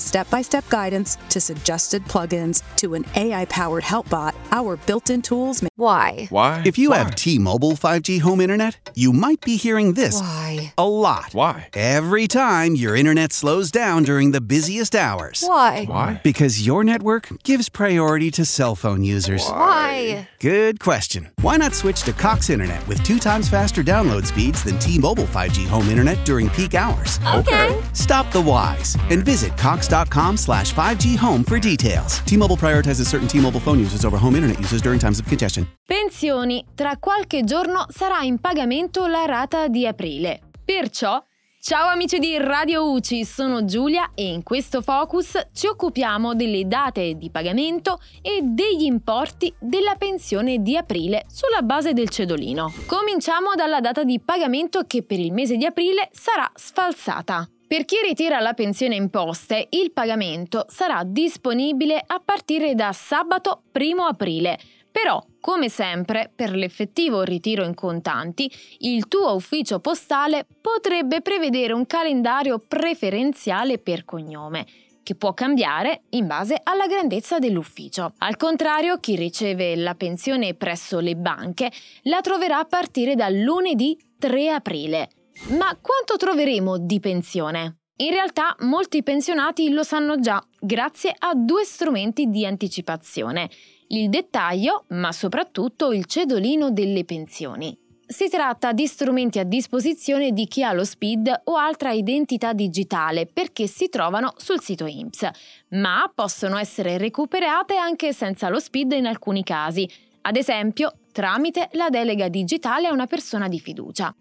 step by step guidance to suggested plugins to an AI powered help bot, our built in tools make Why? Why? If you Why? have T-Mobile 5G home internet, you might be hearing this Why? a lot. Why? Every time your internet slows down during the busiest hours. Why? Why? Because your network gives priority to cell phone users. Why? Good question. Why not switch to Cox Internet with two times faster download speeds than T-Mobile 5G home internet during peak hours? Okay. Stop the whys and visit cox.com slash 5G home for details. T-Mobile prioritizes certain T-Mobile phone users over home internet users during times of congestion. Pensioni. Tra qualche giorno sarà in pagamento la rata di aprile. Perciò, ciao amici di Radio UCI, sono Giulia e in questo focus ci occupiamo delle date di pagamento e degli importi della pensione di aprile sulla base del cedolino. Cominciamo dalla data di pagamento che per il mese di aprile sarà sfalsata. Per chi ritira la pensione imposte, il pagamento sarà disponibile a partire da sabato 1 aprile. Però, come sempre, per l'effettivo ritiro in contanti, il tuo ufficio postale potrebbe prevedere un calendario preferenziale per cognome che può cambiare in base alla grandezza dell'ufficio. Al contrario, chi riceve la pensione presso le banche la troverà a partire dal lunedì 3 aprile. Ma quanto troveremo di pensione? In realtà molti pensionati lo sanno già grazie a due strumenti di anticipazione, il dettaglio, ma soprattutto il cedolino delle pensioni. Si tratta di strumenti a disposizione di chi ha lo SPID o altra identità digitale perché si trovano sul sito INPS, ma possono essere recuperate anche senza lo SPID in alcuni casi, ad esempio tramite la delega digitale a una persona di fiducia.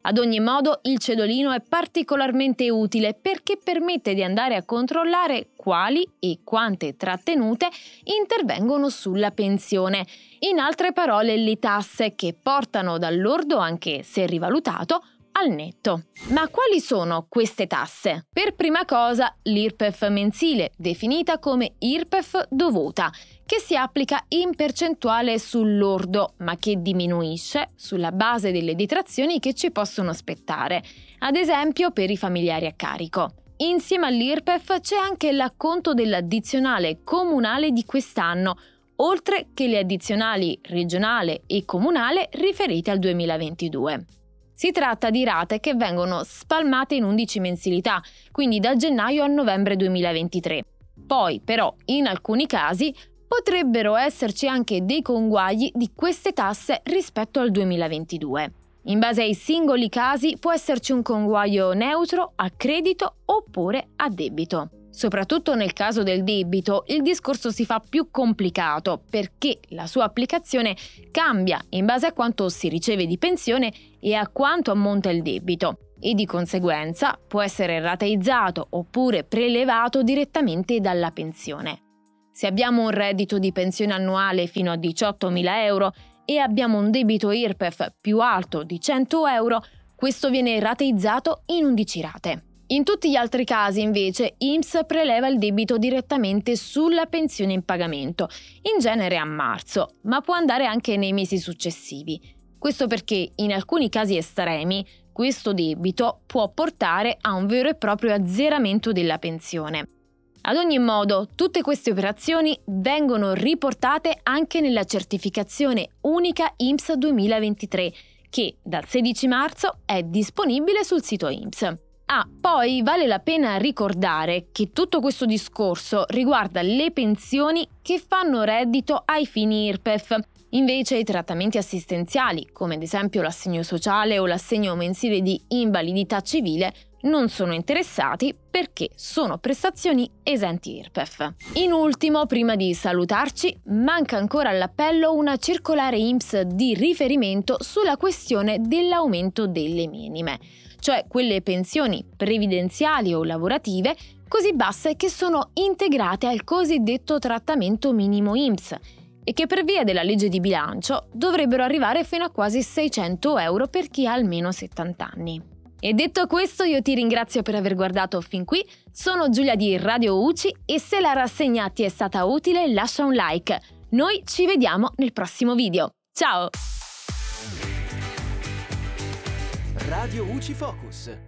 Ad ogni modo, il cedolino è particolarmente utile perché permette di andare a controllare quali e quante trattenute intervengono sulla pensione. In altre parole, le tasse che portano dal lordo, anche se rivalutato, al netto. Ma quali sono queste tasse? Per prima cosa, l'IRPEF mensile, definita come IRPEF dovuta, che si applica in percentuale sul lordo, ma che diminuisce sulla base delle detrazioni che ci possono spettare, ad esempio per i familiari a carico. Insieme all'IRPEF c'è anche l'acconto dell'addizionale comunale di quest'anno, oltre che le addizionali regionale e comunale riferite al 2022. Si tratta di rate che vengono spalmate in 11 mensilità, quindi da gennaio a novembre 2023. Poi, però, in alcuni casi potrebbero esserci anche dei conguagli di queste tasse rispetto al 2022. In base ai singoli casi può esserci un conguaglio neutro, a credito oppure a debito. Soprattutto nel caso del debito il discorso si fa più complicato perché la sua applicazione cambia in base a quanto si riceve di pensione e a quanto ammonta il debito e di conseguenza può essere rateizzato oppure prelevato direttamente dalla pensione. Se abbiamo un reddito di pensione annuale fino a 18.000 euro e abbiamo un debito IRPEF più alto di 100 euro, questo viene rateizzato in 11 rate. In tutti gli altri casi, invece, IMSS preleva il debito direttamente sulla pensione in pagamento, in genere a marzo, ma può andare anche nei mesi successivi. Questo perché in alcuni casi estremi questo debito può portare a un vero e proprio azzeramento della pensione. Ad ogni modo, tutte queste operazioni vengono riportate anche nella certificazione unica IMSS 2023, che dal 16 marzo è disponibile sul sito IMSS. Ah, poi vale la pena ricordare che tutto questo discorso riguarda le pensioni che fanno reddito ai fini IRPEF. Invece i trattamenti assistenziali, come ad esempio l'assegno sociale o l'assegno mensile di invalidità civile, non sono interessati perché sono prestazioni esenti IRPEF. In ultimo, prima di salutarci, manca ancora all'appello una circolare IMSS di riferimento sulla questione dell'aumento delle minime, cioè quelle pensioni previdenziali o lavorative così basse che sono integrate al cosiddetto trattamento minimo IMSS e che per via della legge di bilancio dovrebbero arrivare fino a quasi 600 euro per chi ha almeno 70 anni. E detto questo io ti ringrazio per aver guardato fin qui, sono Giulia di Radio UCI e se la rassegna ti è stata utile lascia un like. Noi ci vediamo nel prossimo video. Ciao! Radio UCI Focus.